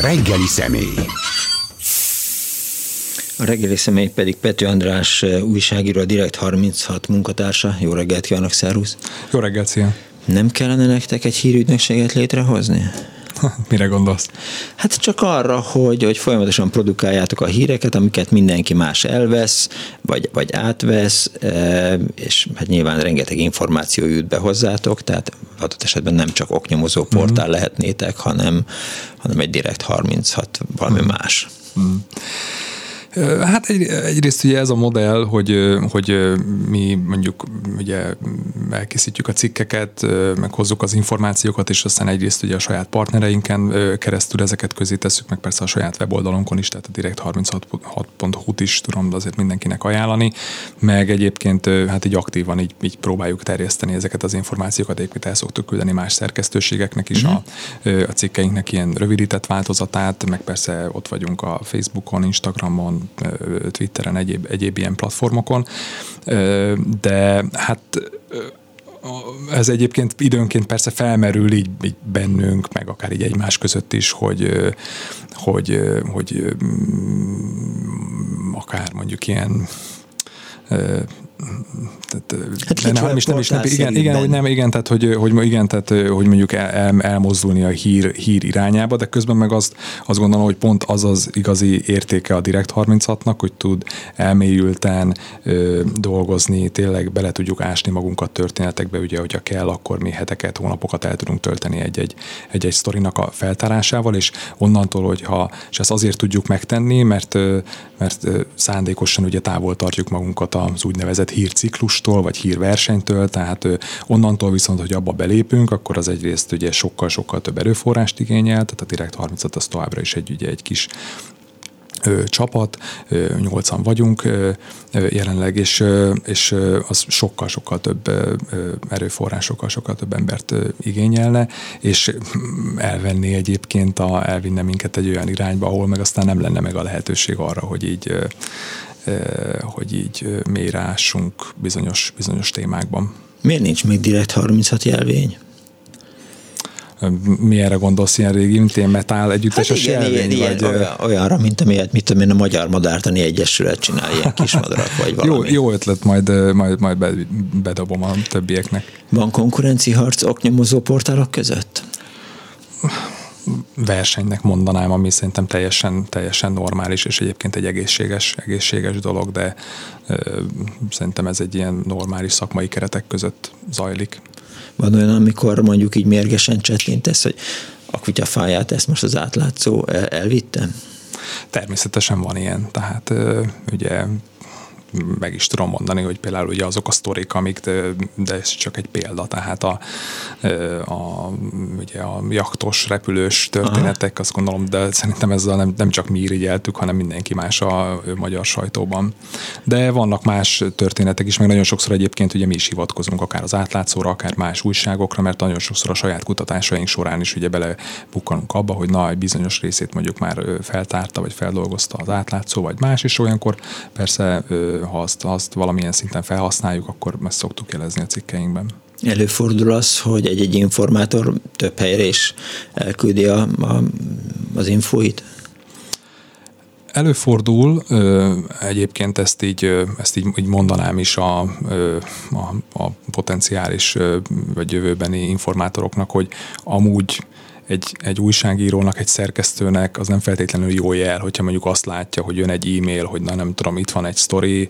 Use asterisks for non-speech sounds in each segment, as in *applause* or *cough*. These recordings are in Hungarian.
Reggeli személy. A reggeli személy pedig Pető András újságíró, a Direkt 36 munkatársa. Jó reggelt kívánok, szervusz! Jó reggelt, szia! Nem kellene nektek egy hírügynökséget létrehozni? *laughs* Mire gondolsz? Hát csak arra, hogy, hogy folyamatosan produkáljátok a híreket, amiket mindenki más elvesz, vagy, vagy átvesz, és hát nyilván rengeteg információ jut be hozzátok, tehát adott esetben nem csak oknyomozó portál mm. lehetnétek, hanem, hanem egy direkt 36 valami mm. más. Mm. Hát egy, egyrészt ugye ez a modell, hogy, hogy mi mondjuk ugye elkészítjük a cikkeket, meghozzuk az információkat, és aztán egyrészt ugye a saját partnereinken keresztül ezeket közé tesszük, meg persze a saját weboldalunkon is, tehát a direkt36.hu-t is tudom azért mindenkinek ajánlani, meg egyébként hát így aktívan így, így próbáljuk terjeszteni ezeket az információkat, egyébként el szoktuk küldeni más szerkesztőségeknek is mm-hmm. a, a cikkeinknek ilyen rövidített változatát, meg persze ott vagyunk a Facebookon, Instagramon, Twitteren, egyéb, egyéb ilyen platformokon, de hát ez egyébként időnként persze felmerül így, így bennünk, meg akár így egymás között is, hogy, hogy, hogy akár mondjuk ilyen tehát, hát nem, is, nem is, nem, igen, igen, hogy nem, igen, tehát, hogy, hogy, igen, tehát, hogy mondjuk el, elmozdulni a hír, hír irányába, de közben meg azt, azt gondolom, hogy pont az az igazi értéke a Direct 36-nak, hogy tud elmélyülten ö, dolgozni, tényleg bele tudjuk ásni magunkat történetekbe, ugye, hogyha kell, akkor mi heteket, hónapokat el tudunk tölteni egy-egy, egy-egy sztorinak a feltárásával, és onnantól, hogyha, és ezt azért tudjuk megtenni, mert, mert szándékosan ugye távol tartjuk magunkat az úgynevezett hírciklustól, vagy hírversenytől, tehát onnantól viszont, hogy abba belépünk, akkor az egyrészt ugye sokkal-sokkal több erőforrást igényel, tehát a Direkt 30 az továbbra is egy, ugye, egy kis ö, csapat, ö, nyolcan vagyunk ö, jelenleg, és, ö, és az sokkal-sokkal több ö, erőforrásokkal, sokkal több embert ö, igényelne, és elvenni egyébként, a, elvinne minket egy olyan irányba, ahol meg aztán nem lenne meg a lehetőség arra, hogy így ö, hogy így mélyrássunk bizonyos, bizonyos témákban. Miért nincs még direkt 36 jelvény? mi erre gondolsz ilyen régi, mint ilyen metál együttes hát igen, ilyen, ilyen, vagy... olyan, olyanra, mint amilyet, mit tudom én, a Magyar Madártani Egyesület csinál, ilyen kismadarak, vagy valami. Jó, jó ötlet, majd, majd, majd bedobom a többieknek. Van konkurenciharc oknyomozó portálok között? Versenynek mondanám, ami szerintem teljesen, teljesen normális, és egyébként egy egészséges, egészséges dolog, de ö, szerintem ez egy ilyen normális szakmai keretek között zajlik. Van olyan, amikor mondjuk így mérgesen csettintesz, hogy a kutyafáját ezt most az átlátszó elvitte? Természetesen van ilyen, tehát ö, ugye meg is tudom mondani, hogy például ugye azok a sztorik, amik, de, de ez csak egy példa, tehát a, a, ugye a jaktos, repülős történetek, Aha. azt gondolom, de szerintem ezzel nem, nem csak mi irigyeltük, hanem mindenki más a magyar sajtóban. De vannak más történetek is, meg nagyon sokszor egyébként ugye mi is hivatkozunk akár az átlátszóra, akár más újságokra, mert nagyon sokszor a saját kutatásaink során is ugye belebukkanunk abba, hogy na, egy bizonyos részét mondjuk már feltárta, vagy feldolgozta az átlátszó, vagy más, és olyankor persze ha azt, azt valamilyen szinten felhasználjuk, akkor ezt szoktuk jelezni a cikkeinkben. Előfordul az, hogy egy-egy informátor több helyre is elküldi a, a, az infóit? Előfordul, egyébként ezt így, ezt így, így mondanám is a, a, a potenciális vagy jövőbeni informátoroknak, hogy amúgy egy, egy újságírónak, egy szerkesztőnek az nem feltétlenül jó jel, hogyha mondjuk azt látja, hogy jön egy e-mail, hogy na nem tudom, itt van egy sztori,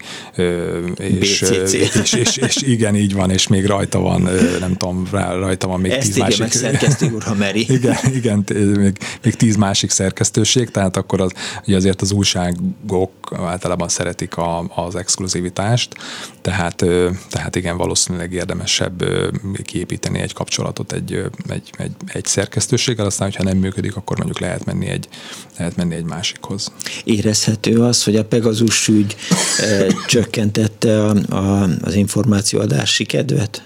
és, és, és, és, igen, így van, és még rajta van, nem tudom, rajta van még Ezt tíz másik. szerkesztő úr, ha meri. *laughs* Igen, igen még, még tíz másik szerkesztőség, tehát akkor az, ugye azért az újságok általában szeretik a, az exkluzivitást, tehát, tehát igen, valószínűleg érdemesebb kiépíteni egy kapcsolatot egy, egy, egy, egy szerkesztőség lehetőséggel, aztán, hogyha nem működik, akkor mondjuk lehet menni egy, lehet menni egy másikhoz. Érezhető az, hogy a Pegazus ügy e, *coughs* csökkentette a, a, az információadási kedvet?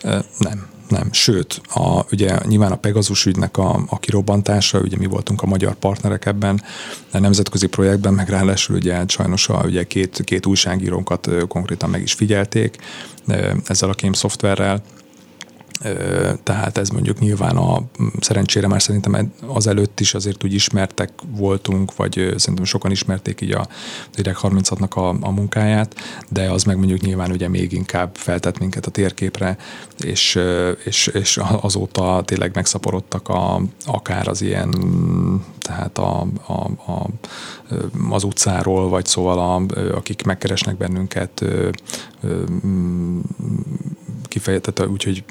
E, nem, nem. Sőt, a, ugye nyilván a Pegasus ügynek a, a kirobbantása, ugye mi voltunk a magyar partnerek ebben, a nemzetközi projektben, meg ráadásul ugye sajnos a, ugye két, két újságírónkat konkrétan meg is figyelték ezzel a kém szoftverrel, tehát ez mondjuk nyilván a szerencsére már szerintem az előtt is azért úgy ismertek voltunk, vagy szerintem sokan ismerték így a Direk 36-nak a, a munkáját, de az meg mondjuk nyilván ugye még inkább feltett minket a térképre, és, és, és azóta tényleg megszaporodtak a, akár az ilyen, tehát a, a, a, az utcáról, vagy szóval a, akik megkeresnek bennünket kifejezett, úgyhogy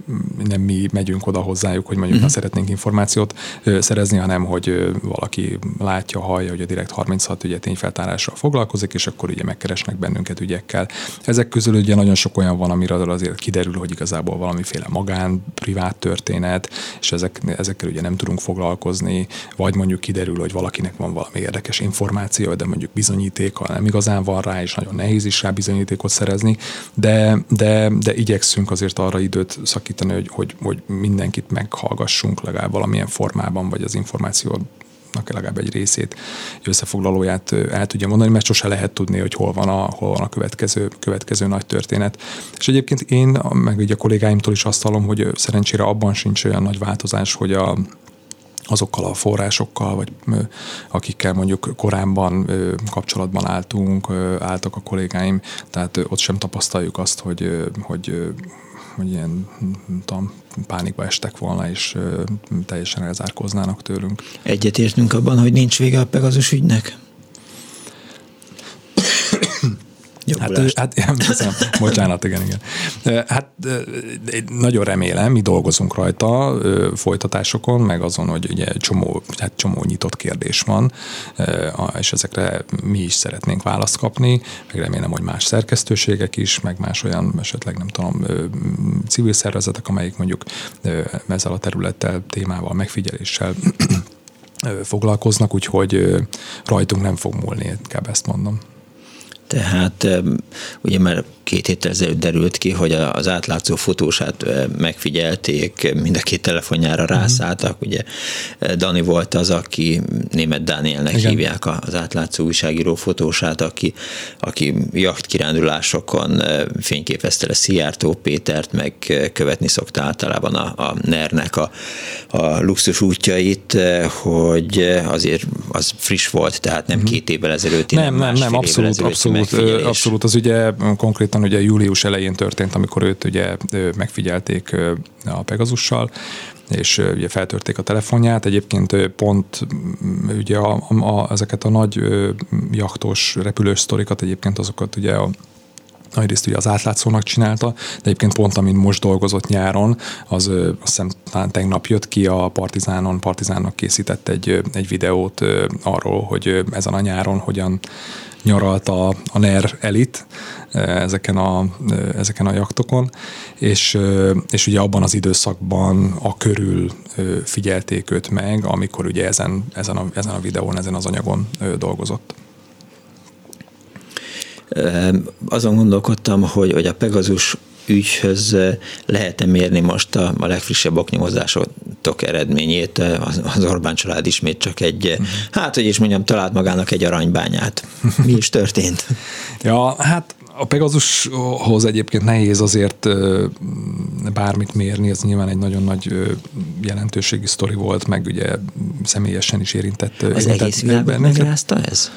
nem mi megyünk oda hozzájuk, hogy mondjuk uh-huh. szeretnénk információt szerezni, hanem hogy valaki látja, hallja, hogy a Direkt 36 ugye tényfeltárással foglalkozik, és akkor ugye megkeresnek bennünket ügyekkel. Ezek közül ugye nagyon sok olyan van, amiről azért kiderül, hogy igazából valamiféle magán, privát történet, és ezek, ezekkel ugye nem tudunk foglalkozni, vagy mondjuk kiderül, hogy valakinek van valami érdekes információ, de mondjuk bizonyítéka nem igazán van rá, és nagyon nehéz is rá bizonyítékot szerezni, de, de, de igyekszünk azért azért arra időt szakítani, hogy, hogy, hogy mindenkit meghallgassunk legalább valamilyen formában, vagy az információ legalább egy részét, egy összefoglalóját el tudja mondani, mert sose lehet tudni, hogy hol van a, hol van a következő, következő nagy történet. És egyébként én, meg ugye a kollégáimtól is azt hallom, hogy szerencsére abban sincs olyan nagy változás, hogy a, azokkal a forrásokkal, vagy akikkel mondjuk korábban kapcsolatban álltunk, álltak a kollégáim, tehát ott sem tapasztaljuk azt, hogy, hogy hogy ilyen tudom, pánikba estek volna, és teljesen elzárkóznának tőlünk. Egyetértünk abban, hogy nincs vége a Pegazus ügynek? Hát, hát *laughs* köszönöm. bocsánat, igen, igen. Hát nagyon remélem, mi dolgozunk rajta folytatásokon, meg azon, hogy ugye csomó, hát csomó nyitott kérdés van, és ezekre mi is szeretnénk választ kapni, meg remélem, hogy más szerkesztőségek is, meg más olyan esetleg nem tudom, civil szervezetek, amelyik mondjuk ezzel a területtel, témával, megfigyeléssel *clears throat* foglalkoznak, úgyhogy rajtunk nem fog múlni, inkább ezt mondom. Tehát ugye már két héttel ezelőtt derült ki, hogy az átlátszó fotósát megfigyelték, mind a két telefonjára mhm. rászálltak. Ugye Dani volt az, aki német Dánielnek Igen. hívják az átlátszó újságíró fotósát, aki, aki jachtkirándulásokon fényképezte le Szijjártó Pétert, meg követni szokta általában a, a NER-nek a, a luxus útjait, hogy azért az friss volt, tehát nem uh-huh. két évvel ezelőtt, nem, nem, nem, abszolút, abszolút, abszolút, az ugye konkrét konkrétan ugye július elején történt, amikor őt ugye megfigyelték a Pegazussal, és ugye feltörték a telefonját. Egyébként pont ugye a, a, ezeket a nagy jachtos repülős sztorikat egyébként azokat ugye a nagyrészt ugye az átlátszónak csinálta, de egyébként pont amin most dolgozott nyáron, az azt hiszem talán tegnap jött ki a Partizánon, Partizánnak készített egy, egy videót arról, hogy ezen a nyáron hogyan nyaralt a, a NER elit ezeken a, ezeken a jaktokon, és, és ugye abban az időszakban a körül figyelték őt meg, amikor ugye ezen, ezen, a, ezen a videón, ezen az anyagon dolgozott. Azon gondolkodtam, hogy, hogy a Pegazus ügyhöz lehet-e mérni most a, a legfrissebb oknyomozásotok eredményét? Az, az Orbán család ismét csak egy, uh-huh. hát hogy is mondjam, talált magának egy aranybányát. Mi is történt? *laughs* ja, hát a Pegasushoz egyébként nehéz azért bármit mérni, ez nyilván egy nagyon nagy jelentőségi sztori volt, meg ugye személyesen is érintett. Az érintett egész világot megrázta ez?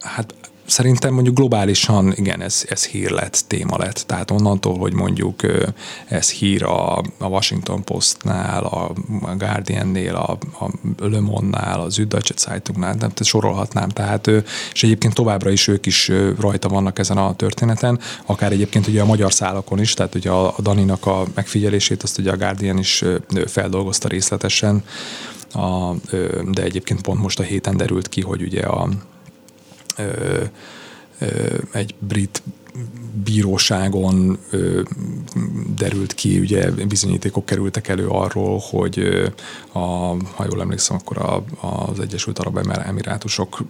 Hát szerintem mondjuk globálisan igen, ez, ez hír lett, téma lett. Tehát onnantól, hogy mondjuk ez hír a, a Washington Postnál, a Guardiannél, a, a Le Monde-nál, az Süddeutsche Zeitungnál, nem sorolhatnám. Tehát, és egyébként továbbra is ők is rajta vannak ezen a történeten, akár egyébként ugye a magyar szálakon is, tehát ugye a, Daninak a megfigyelését, azt ugye a Guardian is feldolgozta részletesen, a, de egyébként pont most a héten derült ki, hogy ugye a egy brit bíróságon ö, derült ki, ugye bizonyítékok kerültek elő arról, hogy a, ha jól emlékszem, akkor a, az Egyesült Arab Emirátusok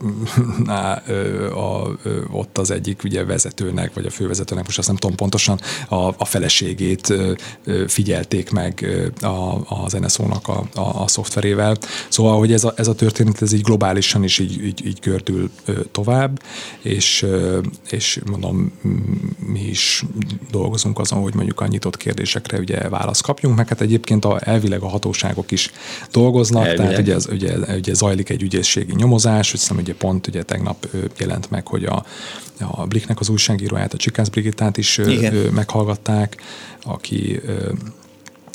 a, a, ott az egyik ugye vezetőnek, vagy a fővezetőnek, most azt nem tudom pontosan, a, a feleségét figyelték meg a, az NSO-nak a, a, a szoftverével. Szóval, hogy ez a, ez a történet, ez így globálisan is így, így, így gördül tovább, és, és mondom, mi is dolgozunk azon, hogy mondjuk a nyitott kérdésekre ugye választ kapjunk, meg hát egyébként a, elvileg a hatóságok is dolgoznak, elvileg. tehát ugye, az, ugye, ugye zajlik egy ügyészségi nyomozás, hiszem ugye pont ugye tegnap jelent meg, hogy a, a Bliknek az újságíróját, a Csikász Brigittát is Igen. meghallgatták, aki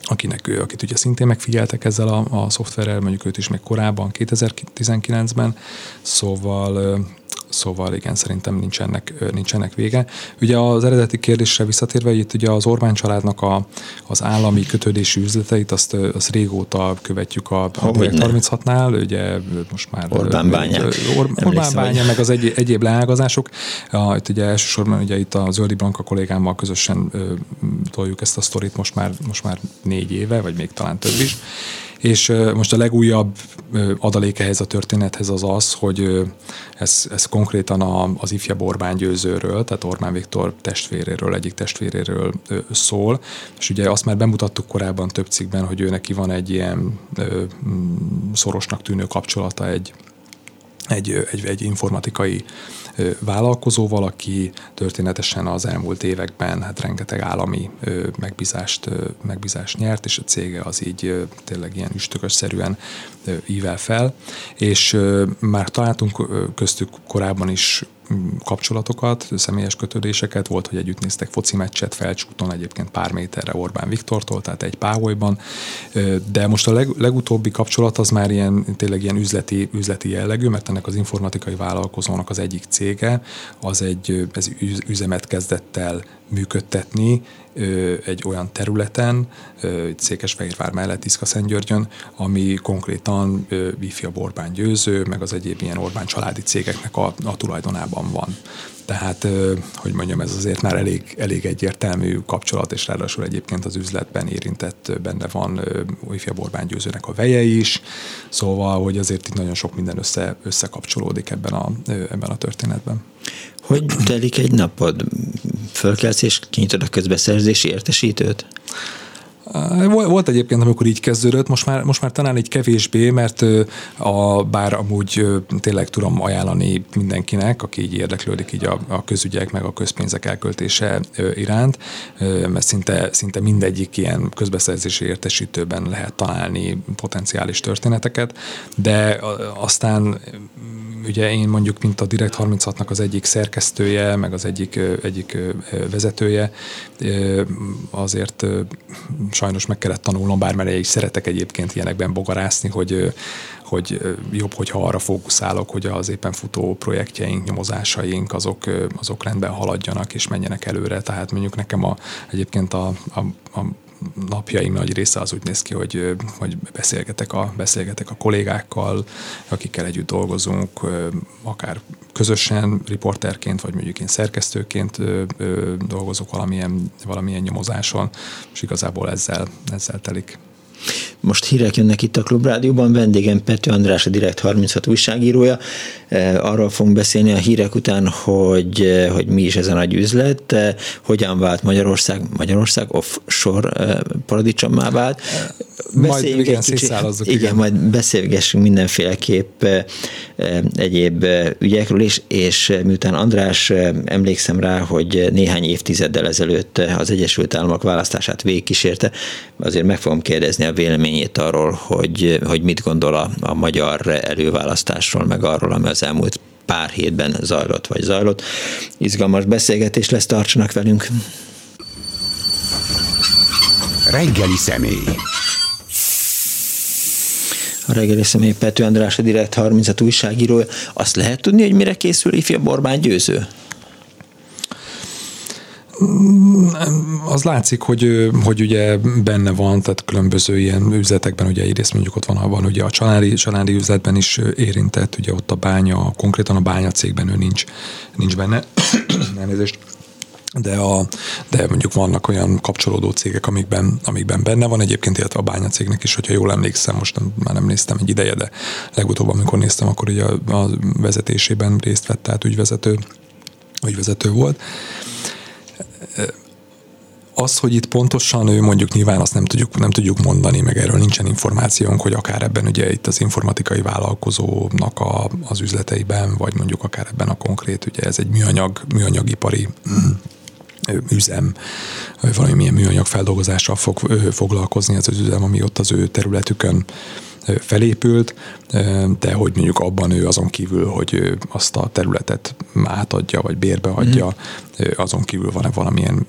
akinek, akit ugye szintén megfigyeltek ezzel a, a szoftverrel, mondjuk őt is még korábban, 2019-ben, szóval Szóval igen, szerintem nincsenek, nincsenek vége. Ugye az eredeti kérdésre visszatérve, itt ugye az Orbán családnak a, az állami kötődési üzleteit, azt, azt régóta követjük a, a 36-nál, ugye most már Orbán bánya. Or, Orbán bánya, meg az egy, egyéb leágazások. A, itt ugye elsősorban ugye itt a Zöldi Blanka kollégámmal közösen ö, toljuk ezt a sztorit most már, most már négy éve, vagy még talán több is. És most a legújabb adalék ehhez a történethez az az, hogy ez, ez konkrétan a, az ifjabb Orbán győzőről, tehát Orbán Viktor testvéréről, egyik testvéréről szól, és ugye azt már bemutattuk korábban több cikkben, hogy ő neki van egy ilyen szorosnak tűnő kapcsolata egy, egy, egy, egy informatikai vállalkozóval, aki történetesen az elmúlt években hát rengeteg állami megbízást, megbízást nyert, és a cége az így tényleg ilyen üstökösszerűen ível fel, és már találtunk köztük korábban is kapcsolatokat, személyes kötődéseket, volt, hogy együtt néztek foci meccset felcsúton egyébként pár méterre Orbán Viktortól, tehát egy páholyban, de most a leg, legutóbbi kapcsolat az már ilyen, tényleg ilyen üzleti, üzleti jellegű, mert ennek az informatikai vállalkozónak az egyik cége, az egy ez üzemet kezdett el működtetni egy olyan területen, Székesfehérvár mellett, Iszka-Szentgyörgyön, ami konkrétan a Orbán győző, meg az egyéb ilyen Orbán családi cégeknek a, a tulajdonában van. Tehát, hogy mondjam, ez azért már elég, elég egyértelmű kapcsolat, és ráadásul egyébként az üzletben érintett benne van ifjabb Orbán győzőnek a veje is, szóval, hogy azért itt nagyon sok minden össze, összekapcsolódik ebben a, ebben a történetben. Hogy telik egy napod? Fölkelsz és kinyitod a közbeszerzési értesítőt? Volt egyébként, amikor így kezdődött, most már, most már talán egy kevésbé, mert a, bár amúgy tényleg tudom ajánlani mindenkinek, aki így érdeklődik így a, a közügyek meg a közpénzek elköltése iránt, mert szinte, szinte mindegyik ilyen közbeszerzési értesítőben lehet találni potenciális történeteket, de aztán ugye én mondjuk, mint a Direct 36-nak az egyik szerkesztője, meg az egyik, egyik vezetője, azért sajnos meg kellett tanulnom, bár is szeretek egyébként ilyenekben bogarászni, hogy, hogy jobb, hogyha arra fókuszálok, hogy az éppen futó projektjeink, nyomozásaink, azok, azok rendben haladjanak és menjenek előre. Tehát mondjuk nekem a, egyébként a, a, a napjaim nagy része az úgy néz ki, hogy, hogy beszélgetek, a, beszélgetek a kollégákkal, akikkel együtt dolgozunk, akár közösen riporterként, vagy mondjuk én szerkesztőként dolgozok valamilyen, valamilyen nyomozáson, és igazából ezzel, ezzel telik most hírek jönnek itt a Klubrádióban, vendégem Pető András, a Direkt 36 újságírója. E, arról fogunk beszélni a hírek után, hogy, e, hogy mi is ez a nagy üzlet, e, hogyan vált Magyarország, Magyarország offshore paradicsommá vált. Majd igen, kicsit, igen, igen, majd beszélgessünk mindenféleképp egyéb ügyekről is, és miután András emlékszem rá, hogy néhány évtizeddel ezelőtt az Egyesült Államok választását végigkísérte, azért meg fogom kérdezni a véleményét arról, hogy, hogy mit gondol a, a magyar előválasztásról, meg arról, ami az elmúlt pár hétben zajlott vagy zajlott. Izgalmas beszélgetés lesz, tartsanak velünk. Reggeli személy. A reggeli személy Pető András, a Direkt 36 újságírója. Azt lehet tudni, hogy mire készül ifjabb Orbán győző? Az látszik, hogy, hogy ugye benne van, tehát különböző ilyen üzletekben, ugye egyrészt mondjuk ott van, van ugye a családi, családi üzletben is érintett, ugye ott a bánya, konkrétan a bánya cégben ő nincs, nincs benne. *coughs* Elnézést de, a, de mondjuk vannak olyan kapcsolódó cégek, amikben, amikben benne van egyébként, illetve a bánya cégnek is, hogyha jól emlékszem, most nem, már nem néztem egy ideje, de legutóbb, amikor néztem, akkor ugye a, a vezetésében részt vett, tehát ügyvezető, ügyvezető volt az, hogy itt pontosan ő mondjuk nyilván azt nem tudjuk, nem tudjuk mondani, meg erről nincsen információnk, hogy akár ebben ugye itt az informatikai vállalkozónak a, az üzleteiben, vagy mondjuk akár ebben a konkrét, ugye ez egy műanyag, műanyagipari üzem, valamilyen műanyag feldolgozással fog foglalkozni ez az üzem, ami ott az ő területükön felépült, de hogy mondjuk abban ő azon kívül, hogy azt a területet átadja, vagy bérbe adja, mm. azon kívül van-e valamilyen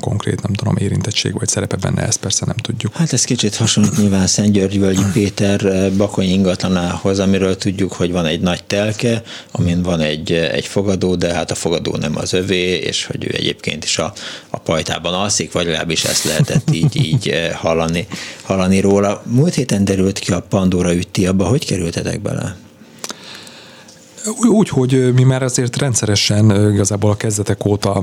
konkrét, nem tudom, érintettség vagy szerepe benne, ezt persze nem tudjuk. Hát ez kicsit hasonlít nyilván Szent György Völgyi Péter eh, Bakony ingatlanához, amiről tudjuk, hogy van egy nagy telke, amin van egy, eh, egy fogadó, de hát a fogadó nem az övé, és hogy ő egyébként is a, a pajtában alszik, vagy legalábbis ezt lehetett így, így eh, hallani, hallani róla. Múlt héten derült ki a Pandora ütti, abba hogy kerültetek bele? Úgy, hogy mi már azért rendszeresen igazából a kezdetek óta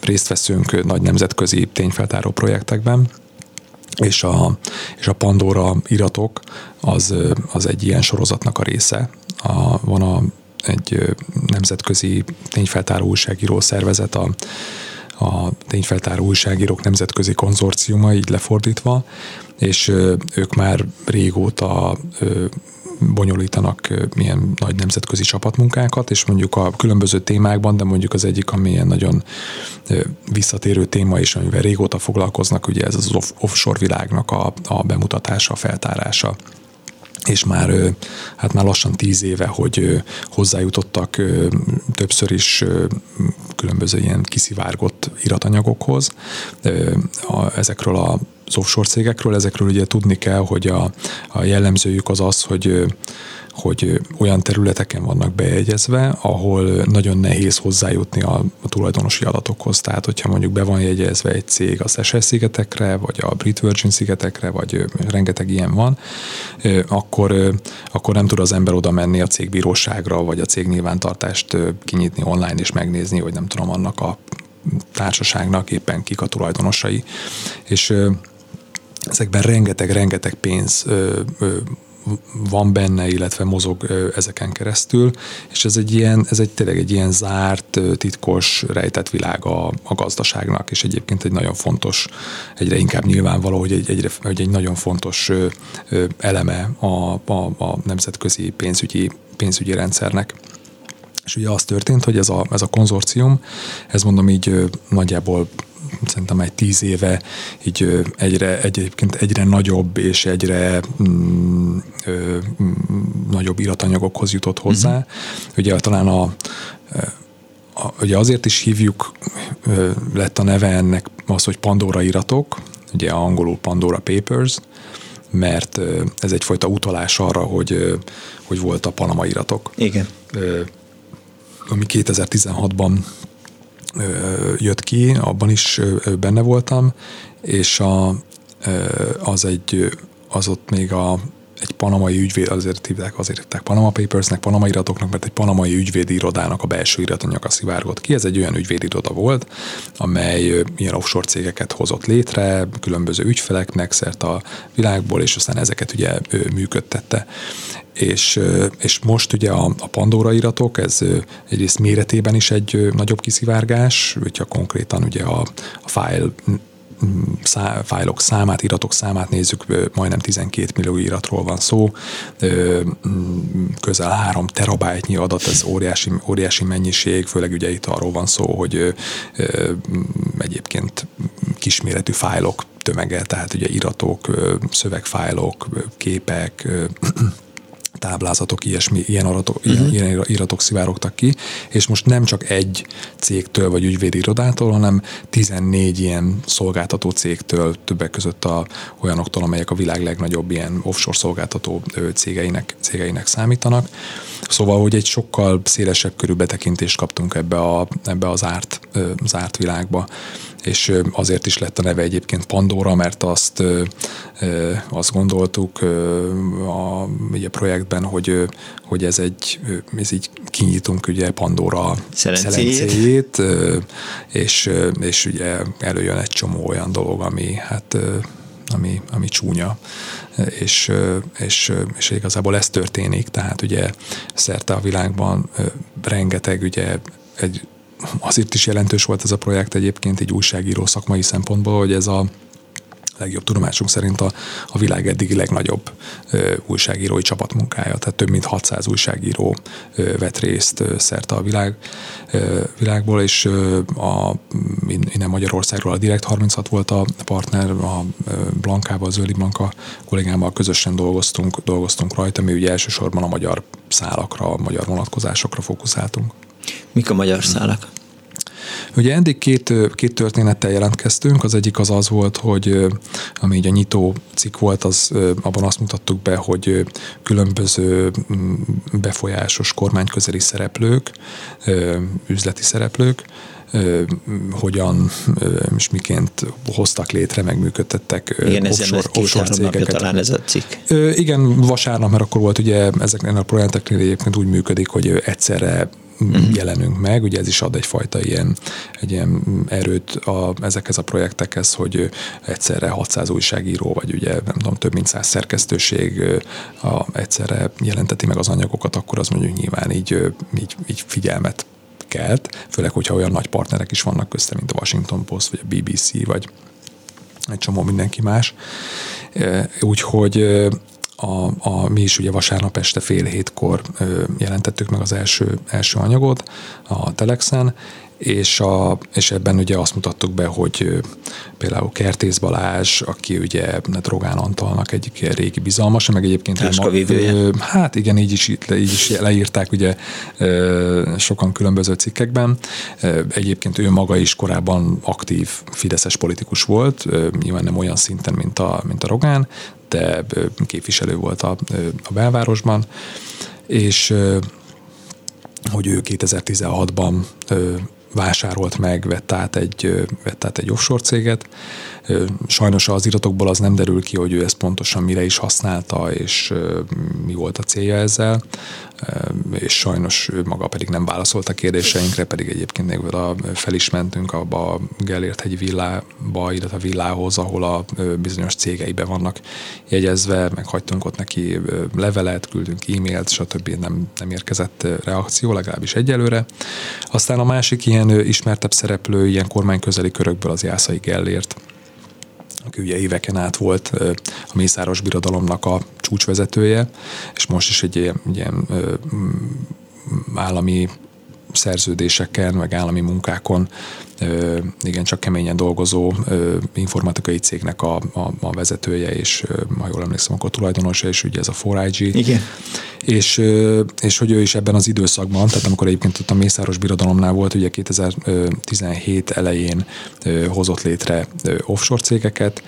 részt veszünk nagy nemzetközi tényfeltáró projektekben, és a, és a Pandora iratok az, az egy ilyen sorozatnak a része. A, van a, egy nemzetközi tényfeltáró újságíró szervezet, a, a tényfeltáró újságírók nemzetközi konzorciuma, így lefordítva, és ők már régóta bonyolítanak milyen nagy nemzetközi csapatmunkákat, és mondjuk a különböző témákban, de mondjuk az egyik, ami ilyen nagyon visszatérő téma is, amivel régóta foglalkoznak, ugye ez az offshore világnak a, a bemutatása, a feltárása és már, hát már lassan tíz éve, hogy hozzájutottak többször is különböző ilyen kiszivárgott iratanyagokhoz. Ezekről a az offshore cégekről, ezekről ugye tudni kell, hogy a, a jellemzőjük az az, hogy hogy olyan területeken vannak bejegyezve, ahol nagyon nehéz hozzájutni a, a tulajdonosi adatokhoz. Tehát, hogyha mondjuk be van jegyezve egy cég az SS szigetekre, vagy a Brit Virgin szigetekre, vagy rengeteg ilyen van, akkor, akkor nem tud az ember oda menni a cégbíróságra, vagy a cég nyilvántartást kinyitni online és megnézni, hogy nem tudom, annak a társaságnak éppen kik a tulajdonosai. És ezekben rengeteg-rengeteg pénz ö, ö, van benne, illetve mozog ezeken keresztül, és ez egy ilyen, ez egy tényleg egy ilyen zárt, titkos, rejtett világ a, a gazdaságnak, és egyébként egy nagyon fontos, egyre inkább nyilvánvaló, hogy egy, egyre, hogy egy nagyon fontos eleme a, a, a nemzetközi pénzügyi, pénzügyi rendszernek. És ugye az történt, hogy ez a, ez a konzorcium, ez mondom így nagyjából szerintem egy tíz éve így egyre, egyébként egyre nagyobb és egyre mm, ö, mm, nagyobb iratanyagokhoz jutott hozzá. Uh-huh. Ugye talán a, a, ugye azért is hívjuk, ö, lett a neve ennek az, hogy Pandora iratok, ugye angolul Pandora Papers, mert ez egyfajta utalás arra, hogy, hogy volt a Panama iratok. Igen. Ami 2016-ban jött ki, abban is benne voltam, és a, az egy, az ott még a, egy panamai ügyvéd, azért hívták, azért hívták Panama Papersnek, panama iratoknak, mert egy panamai ügyvédi irodának a belső iratanyaga szivárgott ki. Ez egy olyan ügyvédi iroda volt, amely ilyen offshore cégeket hozott létre, különböző ügyfeleknek szert a világból, és aztán ezeket ugye működtette és, és most ugye a, a Pandora iratok, ez egyrészt méretében is egy nagyobb kiszivárgás, hogyha konkrétan ugye a, a file szá, fájlok számát, iratok számát nézzük, majdnem 12 millió iratról van szó, közel 3 terabájtnyi adat, ez óriási, óriási mennyiség, főleg ugye itt arról van szó, hogy egyébként kisméretű fájlok tömege, tehát ugye iratok, szövegfájlok, képek, táblázatok, ilyesmi, ilyen, aratok, uh-huh. ilyen iratok szivárogtak ki, és most nem csak egy cégtől vagy ügyvédi irodától, hanem 14 ilyen szolgáltató cégtől, többek között a, olyanoktól, amelyek a világ legnagyobb ilyen offshore szolgáltató cégeinek, cégeinek számítanak. Szóval, hogy egy sokkal szélesebb körű betekintést kaptunk ebbe, a, ebbe az árt, zárt világba és azért is lett a neve egyébként Pandora, mert azt, azt gondoltuk a, a projektben, hogy, hogy ez egy, ez így kinyitunk ugye Pandora szelencéjét, és, és ugye előjön egy csomó olyan dolog, ami hát ami, ami csúnya, és, és, és igazából ez történik, tehát ugye szerte a világban rengeteg ugye egy azért is jelentős volt ez a projekt egyébként egy újságíró szakmai szempontból, hogy ez a legjobb tudomásunk szerint a, a világ eddigi legnagyobb ö, újságírói csapatmunkája, tehát több mint 600 újságíró ö, vett részt ö, szerte a világ, ö, világból, és ö, a, innen Magyarországról a Direkt 36 volt a partner, a Blankával, a Zöldi Blanka kollégámmal közösen dolgoztunk, dolgoztunk rajta, mi ugye elsősorban a magyar szálakra, a magyar vonatkozásokra fókuszáltunk. Mik a magyar szálak? Ugye eddig két, két történettel jelentkeztünk, az egyik az az volt, hogy ami így a nyitó cikk volt, az abban azt mutattuk be, hogy különböző befolyásos kormányközeli szereplők, üzleti szereplők, hogyan és miként hoztak létre, megműködtettek igen, offshore, offshore cégeket. talán ez a cikk. Igen, vasárnap, mert akkor volt ugye ezeknél a projekteknél egyébként úgy működik, hogy egyszerre uh-huh. jelenünk meg. Ugye ez is ad egyfajta ilyen, egy ilyen erőt a, ezekhez a projektekhez, hogy egyszerre 600 újságíró, vagy ugye nem tudom, több mint 100 szerkesztőség a, egyszerre jelenteti meg az anyagokat, akkor az mondjuk nyilván így, így, így figyelmet kelt, főleg, hogyha olyan nagy partnerek is vannak közte, mint a Washington Post, vagy a BBC, vagy egy csomó mindenki más. Úgyhogy a, a, mi is ugye vasárnap este fél hétkor ö, jelentettük meg az első, első anyagot a Telexen, és, a, és ebben ugye azt mutattuk be, hogy például Kertész Balázs, aki ugye Rogán Antalnak egyik ilyen régi bizalmas, meg egyébként ő, hát igen, így is, így is leírták ugye sokan különböző cikkekben. Egyébként ő maga is korábban aktív fideszes politikus volt, nyilván nem olyan szinten, mint a, mint a Rogán, de képviselő volt a, a belvárosban, és hogy ő 2016-ban vásárolt meg, vett át egy, vett át egy offshore céget. Sajnos az iratokból az nem derül ki, hogy ő ezt pontosan mire is használta, és mi volt a célja ezzel és sajnos ő maga pedig nem válaszolt a kérdéseinkre, pedig egyébként még a, fel is mentünk abba a Gellért hegyi villába, illetve a villához, ahol a bizonyos cégeibe vannak jegyezve, meg hagytunk ott neki levelet, küldünk e-mailt, stb. Nem, nem érkezett reakció, legalábbis egyelőre. Aztán a másik ilyen ismertebb szereplő, ilyen kormányközeli körökből az Jászai Gellért, aki ugye éveken át volt a Mészáros Birodalomnak a csúcsvezetője, és most is egy ilyen, ilyen állami szerződéseken, meg állami munkákon igen, csak keményen dolgozó informatikai cégnek a, a, a vezetője, és ha jól emlékszem, akkor tulajdonosa, és ugye ez a 4IG. Igen. És, és hogy ő is ebben az időszakban, tehát amikor egyébként ott a Mészáros Birodalomnál volt, ugye 2017 elején hozott létre offshore cégeket,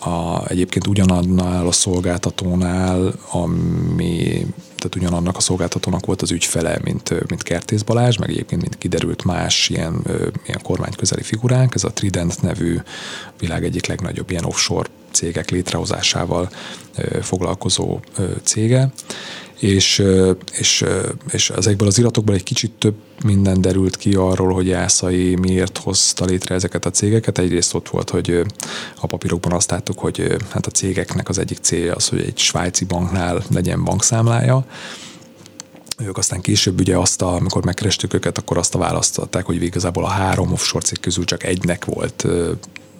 a, egyébként ugyanannál a szolgáltatónál, ami tehát ugyanannak a szolgáltatónak volt az ügyfele, mint, mint Kertész Balázs, meg egyébként mint kiderült más ilyen, ilyen kormányközeli figuránk, ez a Trident nevű világ egyik legnagyobb ilyen offshore cégek létrehozásával foglalkozó cége, és, és, és ezekből az iratokból egy kicsit több minden derült ki arról, hogy Jászai miért hozta létre ezeket a cégeket. Egyrészt ott volt, hogy a papírokban azt láttuk, hogy hát a cégeknek az egyik célja az, hogy egy svájci banknál legyen bankszámlája, ők aztán később ugye azt, a, amikor megkerestük őket, akkor azt a választották, hogy igazából a három offshore cég közül csak egynek volt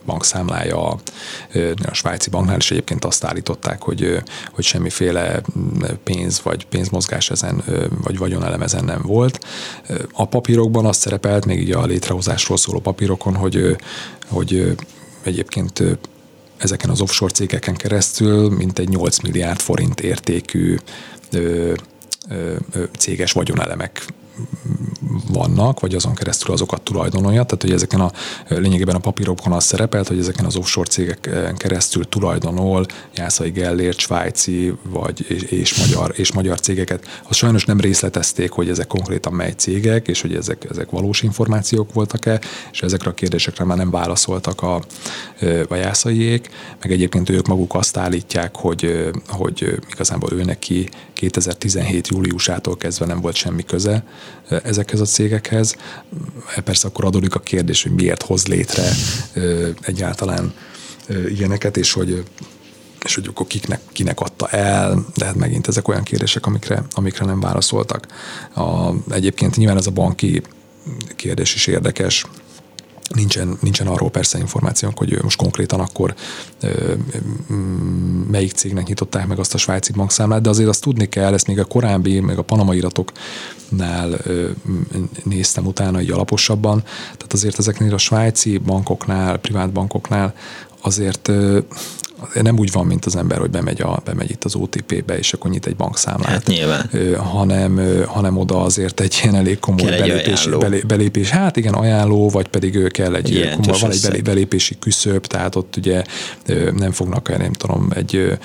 bankszámlája a, a svájci banknál, és egyébként azt állították, hogy, hogy semmiféle pénz vagy pénzmozgás ezen, vagy vagyonelem ezen nem volt. A papírokban azt szerepelt, még így a létrehozásról szóló papírokon, hogy, hogy egyébként ezeken az offshore cégeken keresztül mintegy 8 milliárd forint értékű céges vagyonelemek vannak, vagy azon keresztül azokat tulajdonolja. Tehát, hogy ezeken a lényegében a papírokon az szerepelt, hogy ezeken az offshore cégeken keresztül tulajdonol Jászai Gellért, svájci vagy és, magyar, és magyar cégeket. Azt sajnos nem részletezték, hogy ezek konkrétan mely cégek, és hogy ezek, ezek valós információk voltak-e, és ezekre a kérdésekre már nem válaszoltak a, a jászaiék, meg egyébként ők maguk azt állítják, hogy, hogy igazából ő neki 2017. júliusától kezdve nem volt semmi köze ezekhez a cégekhez. Persze akkor adódik a kérdés, hogy miért hoz létre egyáltalán ilyeneket, és hogy és hogy akkor kiknek, kinek adta el, de hát megint ezek olyan kérdések, amikre, amikre nem válaszoltak. A, egyébként nyilván ez a banki kérdés is érdekes, Nincsen, nincsen arról persze információnk, hogy most konkrétan akkor melyik cégnek nyitották meg azt a svájci bankszámlát, de azért azt tudni kell, ezt még a korábbi, meg a Panama iratoknál néztem utána így alaposabban, tehát azért ezeknél a svájci bankoknál, privát bankoknál azért nem úgy van, mint az ember, hogy bemegy, a, bemegy itt az OTP-be, és akkor nyit egy bankszámlát. Hát nyilván. Hanem, hanem oda azért egy ilyen elég komoly kell belépés, belé, belépés. Hát igen, ajánló, vagy pedig kell egy ilyen komoly, van egy belé, belépési küszöb, tehát ott ugye nem fognak, nem tudom, egy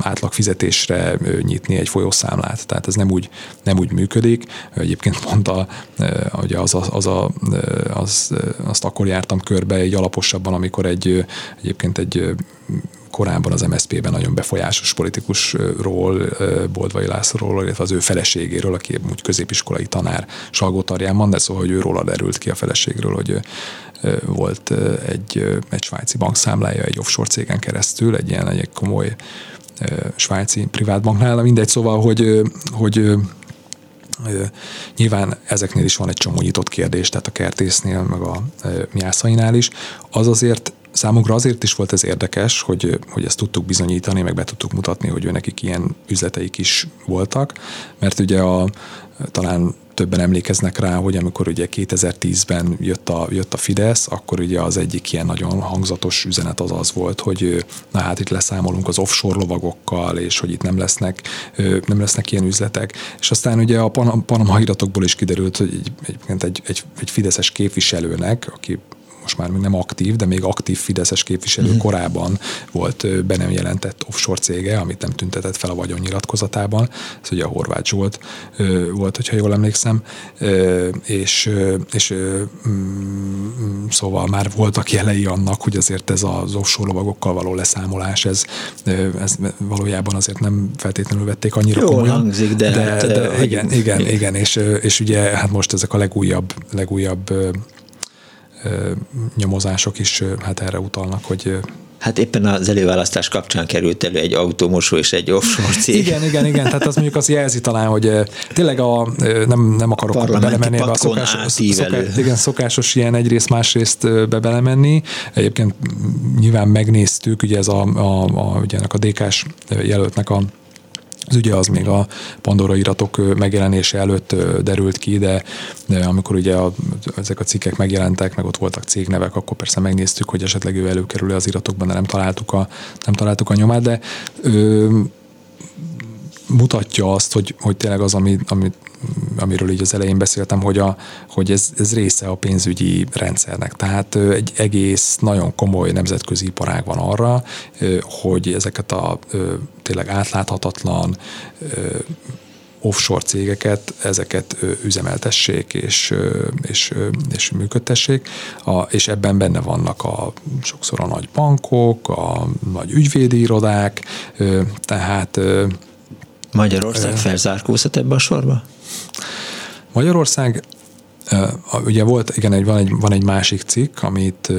átlag fizetésre nyitni egy folyószámlát. Tehát ez nem úgy, nem úgy működik. Egyébként pont a, ugye az, az, az, a, az, azt akkor jártam körbe egy alaposabban, amikor egy egyébként egy korábban az MSZP-ben nagyon befolyásos politikusról, Boldvai Lászlóról, illetve az ő feleségéről, aki úgy középiskolai tanár Salgó Tarjánban, de szóval, hogy ő róla derült ki a feleségről, hogy volt egy, egy svájci bankszámlája egy offshore cégen keresztül, egy ilyen egy komoly svájci privátbanknál, mindegy, szóval, hogy, hogy Nyilván ezeknél is van egy csomó nyitott kérdés, tehát a kertésznél, meg a miászainál is. Az azért Számunkra azért is volt ez érdekes, hogy, hogy ezt tudtuk bizonyítani, meg be tudtuk mutatni, hogy ő nekik ilyen üzleteik is voltak, mert ugye a, talán többen emlékeznek rá, hogy amikor ugye 2010-ben jött a, jött a Fidesz, akkor ugye az egyik ilyen nagyon hangzatos üzenet az az volt, hogy na hát itt leszámolunk az offshore lovagokkal, és hogy itt nem lesznek, nem lesznek ilyen üzletek. És aztán ugye a Panama iratokból is kiderült, hogy egy, egy, egy, egy, fideszes képviselőnek, aki most már még nem aktív, de még aktív Fideszes képviselő uh-huh. korábban volt be nem jelentett offshore cége, amit nem tüntetett fel a vagyonnyilatkozatában. Ez ugye a Horváth Zsolt volt, hogyha jól emlékszem, és, és mm, szóval már voltak jelei annak, hogy azért ez az offshore lovagokkal való leszámolás, ez, ez valójában azért nem feltétlenül vették annyira Jól komolyan. hangzik, de, de, hát, de igen, igen, igen, és, és ugye hát most ezek a legújabb, legújabb nyomozások is hát erre utalnak, hogy Hát éppen az előválasztás kapcsán került elő egy automosó és egy offshore cég. Igen, igen, igen, tehát az mondjuk az jelzi talán, hogy tényleg a, nem, nem akarok Parlamenti belemenni ebbe a szokásos, szoká, igen, szokásos ilyen egyrészt, másrészt be belemenni. Egyébként nyilván megnéztük, ugye ez a, a, a, ugye ennek a DK-s jelöltnek a az ugye az még a Pandora iratok megjelenése előtt derült ki, de, de amikor ugye a, ezek a cikkek megjelentek, meg ott voltak cégnevek, akkor persze megnéztük, hogy esetleg ő előkerül az iratokban, de nem találtuk a, nem találtuk a nyomát, de ö, mutatja azt, hogy, hogy tényleg az, ami, amit amiről így az elején beszéltem, hogy, a, hogy ez, ez része a pénzügyi rendszernek. Tehát egy egész nagyon komoly nemzetközi iparág van arra, hogy ezeket a tényleg átláthatatlan offshore cégeket, ezeket üzemeltessék és, és, és működtessék, a, és ebben benne vannak a, sokszor a nagy bankok, a nagy ügyvédi irodák, tehát Magyarország felzárkózhat ebbe a sorba? Magyarország Ugye volt, igen, egy, van, egy, van egy másik cikk, amit,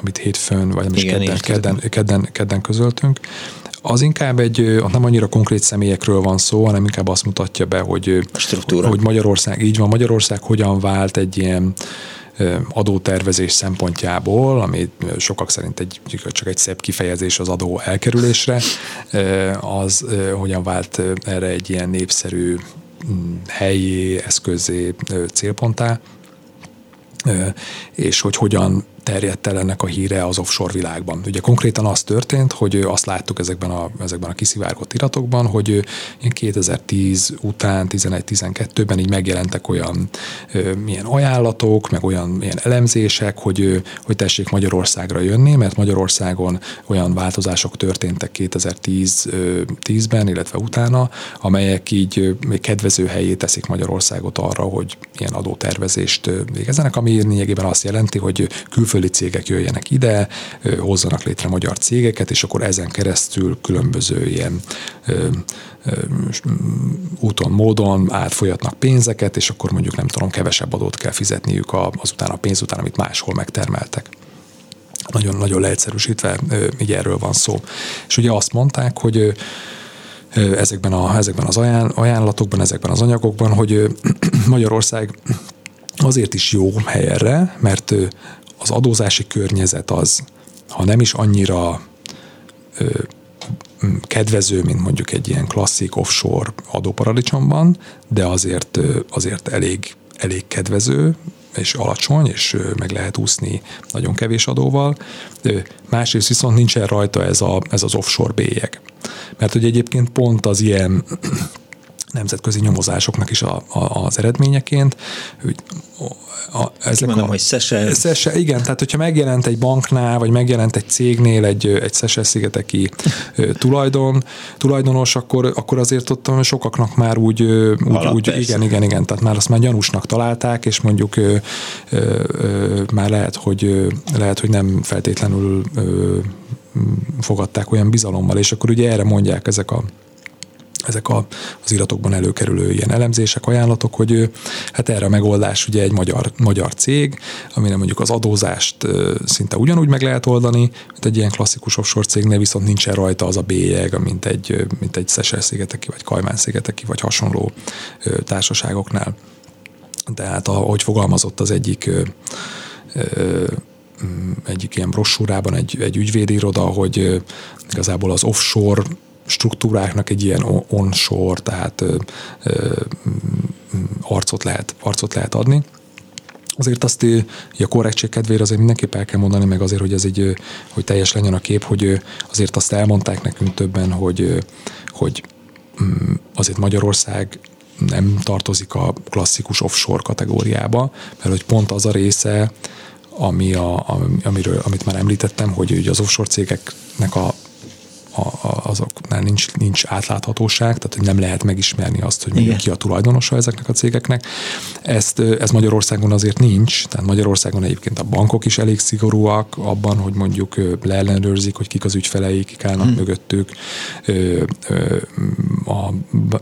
amit hétfőn, vagy nem is igen, kedden, kedden, kedden, kedden közöltünk. Az inkább egy, ott nem annyira konkrét személyekről van szó, hanem inkább azt mutatja be, hogy, hogy Magyarország, így van, Magyarország hogyan vált egy ilyen adótervezés szempontjából, ami sokak szerint egy, csak egy szebb kifejezés az adó elkerülésre, az hogyan vált erre egy ilyen népszerű helyi eszközé, célponttá, és hogy hogyan terjedt el ennek a híre az offshore világban. Ugye konkrétan az történt, hogy azt láttuk ezekben a, ezekben a kiszivárgott iratokban, hogy 2010 után, 11-12-ben így megjelentek olyan milyen ajánlatok, meg olyan ilyen elemzések, hogy, hogy tessék Magyarországra jönni, mert Magyarországon olyan változások történtek 2010-ben, illetve utána, amelyek így még kedvező helyé teszik Magyarországot arra, hogy ilyen adótervezést végezzenek, ami lényegében azt jelenti, hogy külföldi külföldi cégek jöjjenek ide, hozzanak létre magyar cégeket, és akkor ezen keresztül különböző ilyen úton, módon átfolyatnak pénzeket, és akkor mondjuk nem tudom, kevesebb adót kell fizetniük azután a pénz után, amit máshol megtermeltek. Nagyon-nagyon leegyszerűsítve így erről van szó. És ugye azt mondták, hogy ezekben, a, ezekben az ajánlatokban, ezekben az anyagokban, hogy *clears throat* Magyarország azért is jó hely erre, mert az adózási környezet az, ha nem is annyira kedvező, mint mondjuk egy ilyen klasszik offshore adóparadicsomban, de azért, azért elég, elég kedvező, és alacsony, és meg lehet úszni nagyon kevés adóval. Másrészt viszont nincsen rajta ez, a, ez az offshore bélyeg. Mert hogy egyébként pont az ilyen nemzetközi nyomozásoknak is a, a, az eredményeként. Hogy a, ezek mondom, a, hogy Szesel. Szesel. Igen, tehát hogyha megjelent egy banknál, vagy megjelent egy cégnél egy, egy Szesel-szigeteki tulajdon, tulajdonos, akkor, akkor azért ott sokaknak már úgy, úgy, úgy igen, igen, igen, tehát már azt már gyanúsnak találták, és mondjuk ö, ö, ö, már lehet, hogy lehet, hogy nem feltétlenül ö, fogadták olyan bizalommal, és akkor ugye erre mondják ezek a ezek a, az iratokban előkerülő ilyen elemzések, ajánlatok, hogy hát erre a megoldás ugye egy magyar, magyar cég, amire mondjuk az adózást szinte ugyanúgy meg lehet oldani, mint egy ilyen klasszikus offshore cégnél, viszont nincsen rajta az a bélyeg, mint egy, mint egy Szesel-szigeteki, vagy Kajmán-szigeteki, vagy hasonló társaságoknál. Tehát ahogy fogalmazott az egyik egyik ilyen brossúrában egy, egy ügyvédiroda, hogy igazából az offshore struktúráknak egy ilyen onshore, tehát ö, ö, arcot, lehet, arcot lehet adni. Azért azt a korrektség kedvére azért mindenképp el kell mondani, meg azért, hogy ez egy, hogy teljes legyen a kép, hogy azért azt elmondták nekünk többen, hogy, hogy mm, azért Magyarország nem tartozik a klasszikus offshore kategóriába, mert hogy pont az a része, ami a, amiről, amit már említettem, hogy ugye az offshore cégeknek a a, a, azoknál nincs, nincs átláthatóság, tehát hogy nem lehet megismerni azt, hogy mondjuk ki a tulajdonosa ezeknek a cégeknek. Ezt, ez Magyarországon azért nincs, tehát Magyarországon egyébként a bankok is elég szigorúak abban, hogy mondjuk leellenőrzik, hogy kik az ügyfeleik, kik állnak hmm. mögöttük, a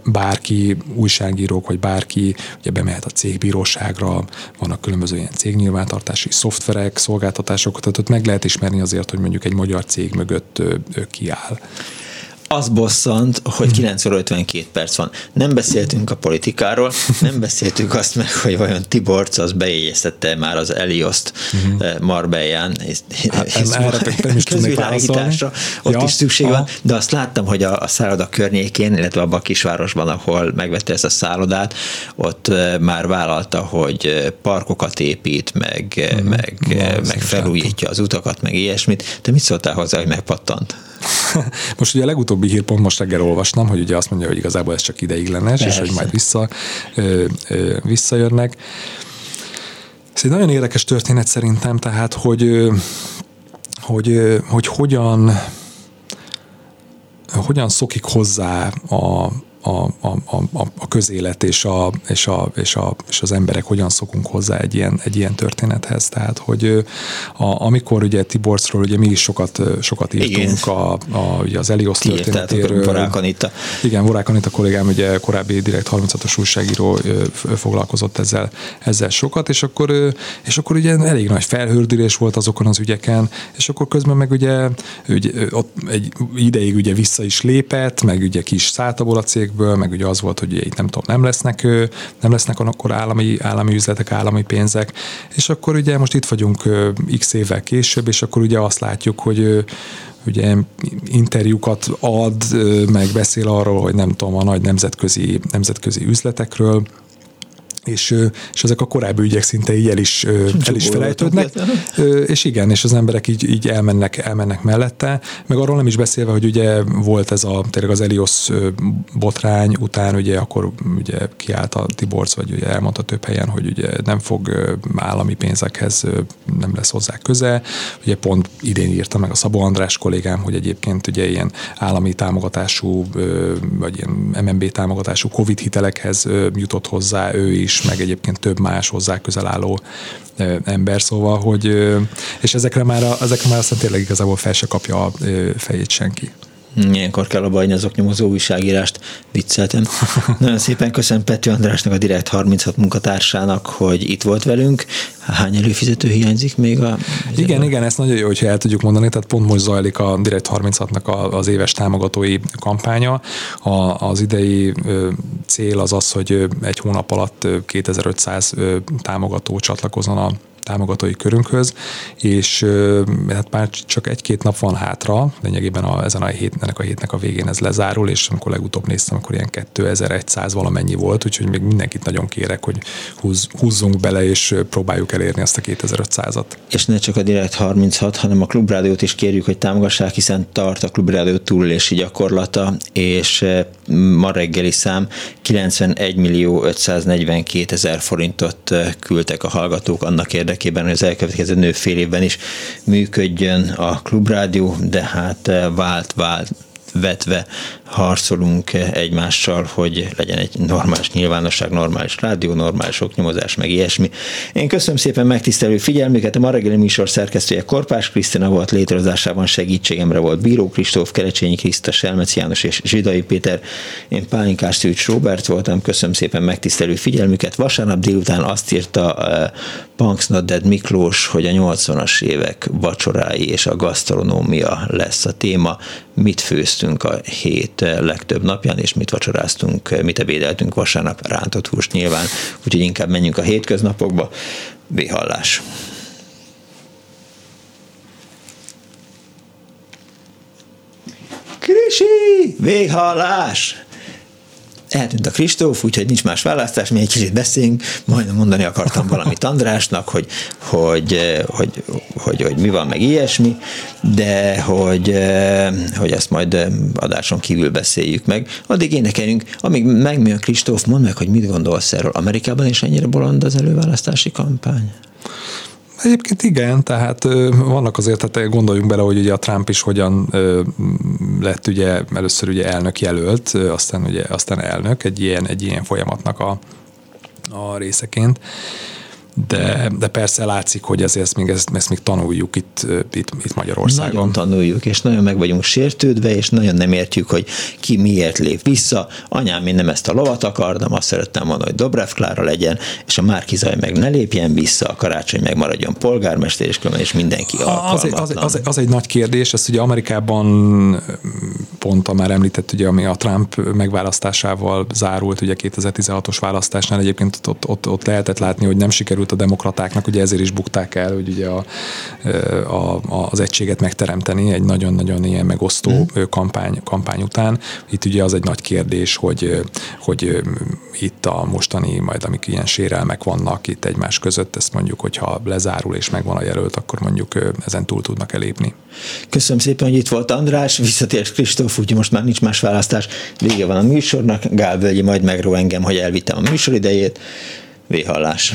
bárki, újságírók, vagy bárki ugye bemehet a cégbíróságra, vannak különböző ilyen cégnyilvántartási szoftverek, szolgáltatások, tehát ott meg lehet ismerni azért, hogy mondjuk egy magyar cég mögött ki áll az bosszant, hogy 9 óra 52 perc van. Nem beszéltünk a politikáról, nem beszéltünk azt meg, hogy vajon Tiborc az bejegyeztette már az Elioszt uh-huh. Marbellán, közvilágításra, ott ja, is szükség aha. van, de azt láttam, hogy a, a szálloda környékén, illetve abban a kisvárosban, ahol megvette ezt a szállodát, ott eh, már vállalta, hogy eh, parkokat épít, meg, uh-huh. meg, meg felújítja az utakat, meg ilyesmit. Te mit szóltál hozzá, hogy megpattant? *laughs* Most ugye a legutóbbi hír pont most reggel olvastam, hogy ugye azt mondja, hogy igazából ez csak ideiglenes, Persze. és hogy majd vissza, ö, ö, visszajönnek. Ez egy nagyon érdekes történet szerintem, tehát, hogy, hogy, hogy hogyan, hogyan szokik hozzá a, a, a, a, a közélet és, a, és, a, és, a, és az emberek hogyan szokunk hozzá egy ilyen, egy ilyen történethez. Tehát, hogy a, amikor ugye Tiborcról ugye mi is sokat, sokat írtunk a, a, ugye az Elios történetéről. Vorák Anita. Igen, Vorák Anita kollégám, ugye korábbi direkt 36-os újságíró foglalkozott ezzel, ezzel sokat, és akkor, és akkor ugye elég nagy felhördülés volt azokon az ügyeken, és akkor közben meg ugye, ugye ott egy ideig ugye vissza is lépett, meg ugye ki is szállt abból a cég cégből, meg ugye az volt, hogy itt nem tudom, nem lesznek, nem lesznek akkor állami, állami üzletek, állami pénzek, és akkor ugye most itt vagyunk x évvel később, és akkor ugye azt látjuk, hogy ugye interjúkat ad, meg beszél arról, hogy nem tudom, a nagy nemzetközi, nemzetközi üzletekről, és, és ezek a korábbi ügyek szinte így el is, el is felejtődnek, *laughs* és igen, és az emberek így, így elmennek, elmennek mellette, meg arról nem is beszélve, hogy ugye volt ez a, tényleg az Elios botrány után, ugye akkor ugye kiállt a Tiborc, vagy ugye elmondta több helyen, hogy ugye nem fog állami pénzekhez, nem lesz hozzá köze, ugye pont idén írta meg a Szabó András kollégám, hogy egyébként ugye ilyen állami támogatású, vagy ilyen MNB támogatású Covid hitelekhez jutott hozzá ő is, is, meg egyébként több más hozzá közel álló ember, szóval, hogy és ezekre már, ezekre már aztán tényleg igazából fel se kapja a fejét senki. Ilyenkor kell a azok nyomozó újságírást, vicceltem. *laughs* Nagyon szépen köszönöm Pető Andrásnak, a Direkt 36 munkatársának, hogy itt volt velünk. Hány előfizető hiányzik még? A, igen, a... igen, ezt nagyon jó, hogyha el tudjuk mondani, tehát pont most zajlik a Direkt 36-nak az éves támogatói kampánya. A, az idei cél az az, hogy egy hónap alatt 2500 támogató csatlakozon a támogatói körünkhöz, és hát már csak egy-két nap van hátra, lényegében a, ezen a hét, ennek a hétnek a végén ez lezárul, és amikor legutóbb néztem, akkor ilyen 2100 valamennyi volt, úgyhogy még mindenkit nagyon kérek, hogy húz, húzzunk bele, és próbáljuk elérni ezt a 2500-at. És ne csak a Direkt 36, hanem a Klubrádiót is kérjük, hogy támogassák, hiszen tart a Klubrádió túlélési gyakorlata, és ma reggeli szám 91 millió 542 ezer forintot küldtek a hallgatók annak érdekében, hogy az elkövetkező nő fél évben is működjön a klubrádió, de hát vált, vált, vetve harcolunk egymással, hogy legyen egy normális nyilvánosság, normális rádió, normális oknyomozás, meg ilyesmi. Én köszönöm szépen megtisztelő figyelmüket, a ma reggeli műsor szerkesztője Korpás Krisztina volt, létrehozásában segítségemre volt Bíró Kristóf, Kerecsényi Kriszta, Selmec János és Zsidai Péter. Én Pálinkás Szűcs Robert voltam, köszönöm szépen megtisztelő figyelmüket. Vasárnap délután azt írta uh, Punks Not Dead Miklós, hogy a 80-as évek vacsorái és a gasztronómia lesz a téma. Mit főztünk a hét legtöbb napján, és mit vacsoráztunk, mit ebédeltünk vasárnap, rántott húst nyilván, úgyhogy inkább menjünk a hétköznapokba. Véhallás! Krisi! Véghallás! Eltűnt a Kristóf, úgyhogy nincs más választás, mi egy kicsit beszéljünk, majdnem mondani akartam valamit Andrásnak, hogy, hogy, hogy, hogy, hogy mi van, meg ilyesmi, de hogy, hogy ezt majd adáson kívül beszéljük meg. Addig énekeljünk, amíg megmi a Kristóf, mondd meg, hogy mit gondolsz erről. Amerikában is ennyire bolond az előválasztási kampány? Egyébként igen, tehát vannak azért, tehát gondoljunk bele, hogy ugye a Trump is hogyan lett ugye először ugye elnök jelölt, aztán ugye aztán elnök egy ilyen, egy ilyen folyamatnak a, a részeként de, de persze látszik, hogy ezért ezt még, ezt, ezt még tanuljuk itt, itt, itt Magyarországon. Nagyon tanuljuk, és nagyon meg vagyunk sértődve, és nagyon nem értjük, hogy ki miért lép vissza. Anyám, én nem ezt a lovat akartam, azt szerettem volna, hogy Dobrev Klára legyen, és a Márkizaj meg ne lépjen vissza, a karácsony meg maradjon polgármester, és különben és mindenki az, az, az, az, egy nagy kérdés, ezt ugye Amerikában pont a már említett, ugye, ami a Trump megválasztásával zárult, ugye 2016-os választásnál egyébként ott, ott, ott lehetett látni, hogy nem sikerült sikerült a demokratáknak, ugye ezért is bukták el, hogy ugye a, a, az egységet megteremteni egy nagyon-nagyon ilyen megosztó mm. kampány, kampány után. Itt ugye az egy nagy kérdés, hogy, hogy itt a mostani, majd amik ilyen sérelmek vannak itt egymás között, ezt mondjuk, hogyha lezárul és megvan a jelölt, akkor mondjuk ezen túl tudnak elépni. Köszönöm szépen, hogy itt volt András, visszatérsz Kristóf, úgyhogy most már nincs más választás, vége van a műsornak, Gál Völgyi majd megró engem, hogy elvittem a műsoridejét, véhallás.